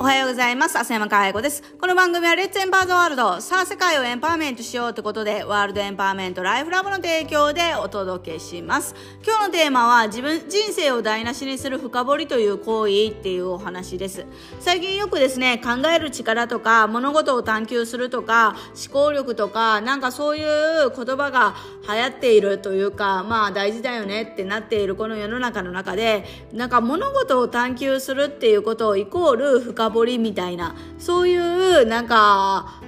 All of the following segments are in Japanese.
おはようございます。浅山かや子です。この番組はレッツエンパワーズワールド。さあ、世界をエンパワーメントしようってことで、ワールドエンパワーメントライフラブの提供でお届けします。今日のテーマは、自分、人生を台無しにする深掘りという行為っていうお話です。最近よくですね、考える力とか、物事を探求するとか、思考力とか、なんかそういう言葉が流行っているというか、まあ大事だよねってなっているこの世の中の中で、なんか物事を探求するっていうことをイコール深掘りみたいなそういうなんか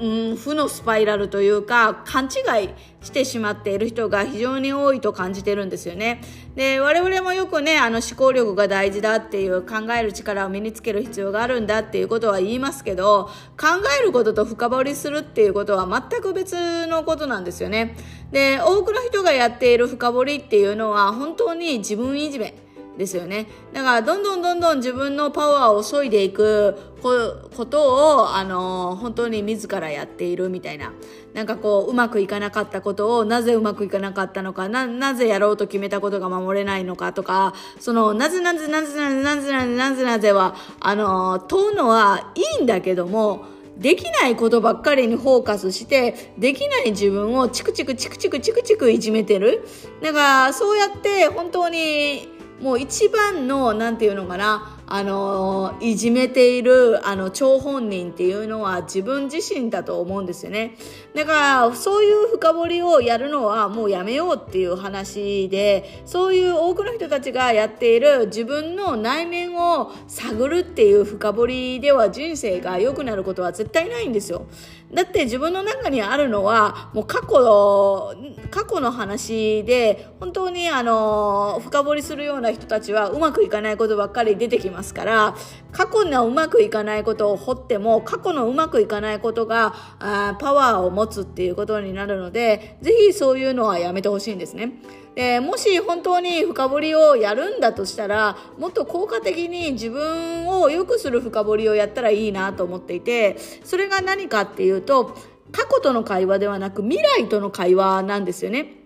うん、負のスパイラルというか勘違いしてしまっている人が非常に多いと感じてるんですよね。で我々もよくねあの思考力が大事だっていう考える力を身につける必要があるんだっていうことは言いますけど考えることと深掘りするっていうことは全く別のことなんですよね。で多くの人がやっている深掘りっていうのは本当に自分いじめですよね。だから、どんどんどんどん自分のパワーを削いでいくことを、あの、本当に自らやっているみたいな。なんかこう、うまくいかなかったことを、なぜうまくいかなかったのか、な、なぜやろうと決めたことが守れないのかとか、その、なぜなぜなぜなぜなぜなぜなぜなぜは、あの、問うのはいいんだけども、できないことばっかりにフォーカスして、できない自分をチクチクチクチクチクチクいじめてる。だから、そうやって本当にもう一番の何て言うのかなあのいじめているあの張本人っていうのは自分自身だと思うんですよね。だからそういう深掘りをやるのはもうやめようっていう話でそういう多くの人たちがやっている自分の内面を探るっていう深掘りでは人生が良くなることは絶対ないんですよ。だって自分の中にあるのはもう過去の過去の話で本当にあの深掘りするような人たちはうまくいかないことばっかり出てきますから過去のうまくいかないことを掘っても過去のうまくいかないことがあパワーを持つっていうことになるのでぜひそういうのはやめてほしいんですね。でもし本当に深掘りをやるんだとしたらもっと効果的に自分を良くする深掘りをやったらいいなと思っていてそれが何かっていうと過去との会話ではなく未来との会話なんですよね。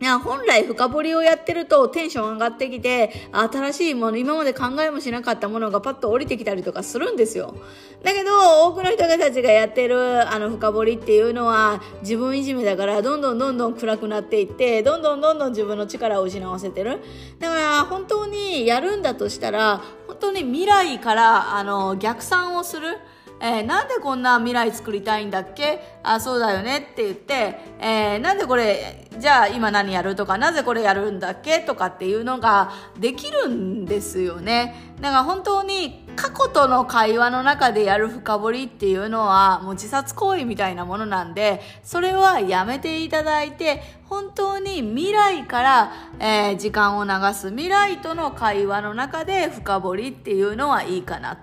いや本来深掘りをやってるとテンション上がってきて新しいもの今まで考えもしなかったものがパッと降りてきたりとかするんですよ。だけど多くの人たちがやってるあの深掘りっていうのは自分いじめだからどんどんどんどん暗くなっていってどんどんどんどん自分の力を失わせてる。だから本当にやるんだとしたら本当に未来からあの逆算をする。えー、なんでこんな未来作りたいんだっけ？あ、そうだよねって言って、えー、なんでこれ、じゃあ今何やるとか、なぜこれやるんだっけ？とかっていうのができるんですよね。だから本当に過去との会話の中でやる深掘りっていうのはもう自殺行為みたいなものなんで、それはやめていただいて、本当に未来から、えー、時間を流す未来との会話の中で深掘りっていうのはいいかな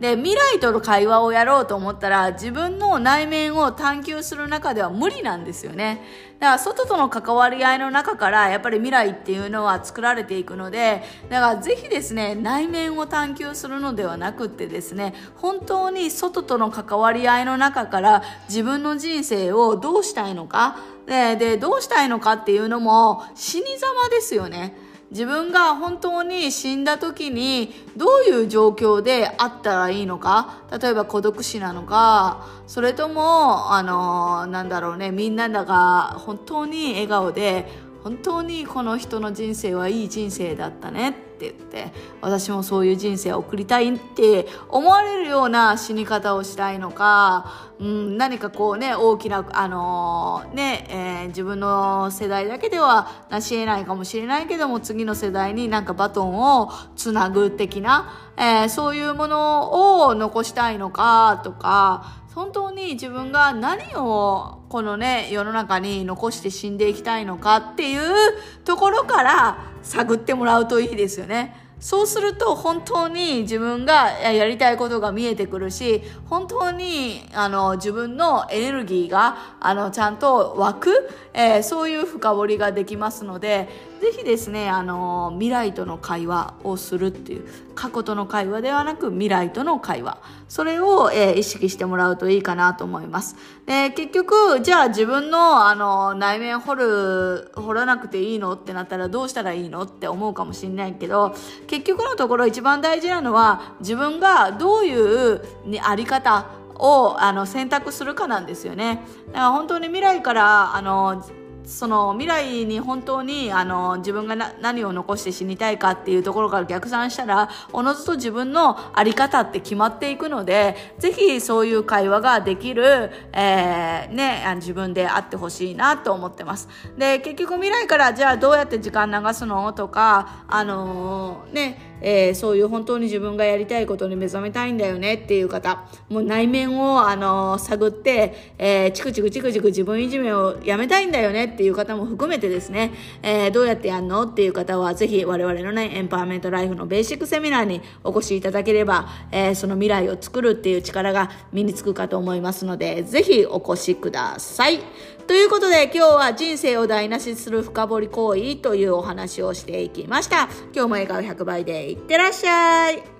で未来との会話をやろうと思ったら自分の内面を探求する中では無理なんですよね。だから外との関わり合いの中からやっぱり未来っていうのは作られていくのでだからぜひですね内面を探求するのではなくってですね本当に外との関わり合いの中から自分の人生をどうしたいのか。ででどうしたいのかっていうのも死に様ですよね。自分が本当に死んだ時にどういう状況であったらいいのか？例えば孤独死なのか？それともあのなんだろうねみんなが本当に笑顔で本当にこの人の人生はいい人生だったねって言って私もそういう人生を送りたいって思われるような死に方をしたいのか、うん、何かこうね大きなあのー、ね、えー、自分の世代だけでは成し得ないかもしれないけども次の世代になんかバトンをつなぐ的な、えー、そういうものを残したいのかとか本当に自分が何をこのね世の中に残して死んでいきたいのかっていうところから探ってもらうといいですよね。そうすると本当に自分がやりたいことが見えてくるし、本当にあの自分のエネルギーがあのちゃんと湧く、えー、そういう深掘りができますので、ぜひですねあの未来との会話をするっていう過去との会話ではなく未来との会話それを、えー、意識してもらうといいかなと思いますで結局じゃあ自分のあの内面掘る掘らなくていいのってなったらどうしたらいいのって思うかもしれないけど結局のところ一番大事なのは自分がどういうあり方をあの選択するかなんですよね。だから本当に未来からあのその未来に本当にあの自分が何を残して死にたいかっていうところから逆算したらおのずと自分の在り方って決まっていくのでぜひそういう会話ができる、えー、ね、自分であってほしいなと思ってます。で結局未来からじゃあどうやって時間流すのとかあのー、ねえー、そういう本当に自分がやりたいことに目覚めたいんだよねっていう方、もう内面を、あのー、探って、えー、チクチクチクチク自分いじめをやめたいんだよねっていう方も含めてですね、えー、どうやってやんのっていう方は、ぜひ我々のね、エンパワーメントライフのベーシックセミナーにお越しいただければ、えー、その未来を作るっていう力が身につくかと思いますので、ぜひお越しください。ということで今日は人生を台無しする深掘り行為というお話をしていきました。今日も笑顔100倍でいってらっしゃい。